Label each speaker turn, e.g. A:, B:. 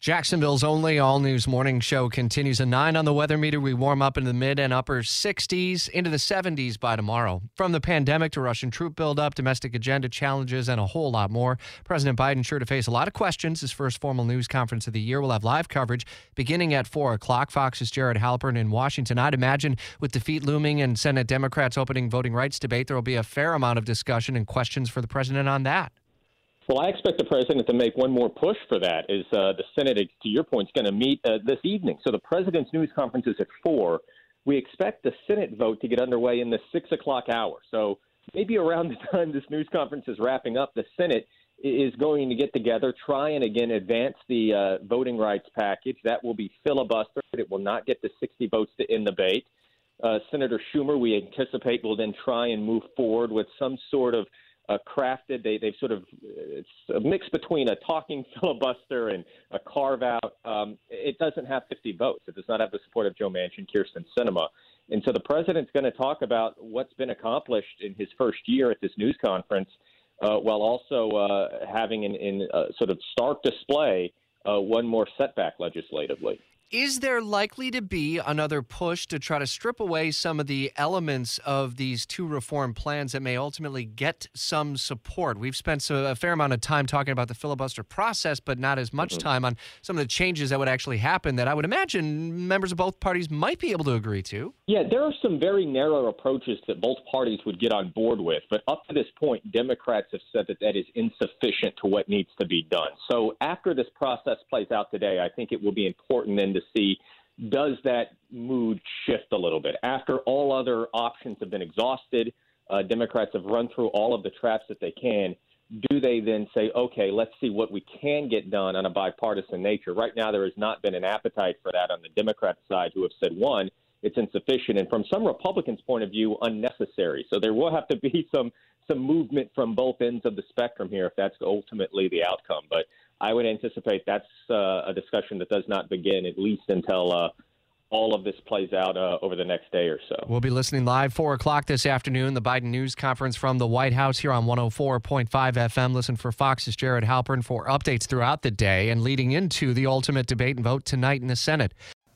A: Jacksonville's only all news morning show continues a 9 on the weather meter. We warm up into the mid and upper 60s into the 70s by tomorrow. From the pandemic to Russian troop buildup, domestic agenda challenges, and a whole lot more. President Biden sure to face a lot of questions. His first formal news conference of the year will have live coverage beginning at 4 o'clock. Fox's Jared Halpern in Washington. I'd imagine with defeat looming and Senate Democrats opening voting rights debate, there will be a fair amount of discussion and questions for the president on that.
B: Well, I expect the president to make one more push for that. Is uh, the Senate, to your point, is going to meet uh, this evening? So the president's news conference is at four. We expect the Senate vote to get underway in the six o'clock hour. So maybe around the time this news conference is wrapping up, the Senate is going to get together, try and again advance the uh, voting rights package. That will be filibustered. It will not get the 60 votes to end the debate. Uh, Senator Schumer, we anticipate, will then try and move forward with some sort of uh, crafted. They, they've sort of it's a mix between a talking filibuster and a carve out. Um, it doesn't have 50 votes. It does not have the support of Joe Manchin, Kyrsten Sinema. And so the president's going to talk about what's been accomplished in his first year at this news conference, uh, while also uh, having in, in sort of stark display uh, one more setback legislatively.
A: Is there likely to be another push to try to strip away some of the elements of these two reform plans that may ultimately get some support? We've spent a fair amount of time talking about the filibuster process, but not as much mm-hmm. time on some of the changes that would actually happen that I would imagine members of both parties might be able to agree to.
B: Yeah, there are some very narrow approaches that both parties would get on board with, but up to this point, Democrats have said that that is insufficient to what needs to be done. So after this process plays out today, I think it will be important then to see does that mood shift a little bit after all other options have been exhausted. Uh, Democrats have run through all of the traps that they can. Do they then say, okay, let's see what we can get done on a bipartisan nature? Right now, there has not been an appetite for that on the Democrat side, who have said, one, it's insufficient, and from some Republicans' point of view, unnecessary. So there will have to be some some movement from both ends of the spectrum here if that's ultimately the outcome. But I would anticipate that's uh, a discussion that does not begin at least until uh, all of this plays out uh, over the next day or so.
A: We'll be listening live 4 o'clock this afternoon, the Biden news conference from the White House here on 104.5 FM. Listen for Fox's Jared Halpern for updates throughout the day and leading into the ultimate debate and vote tonight in the Senate.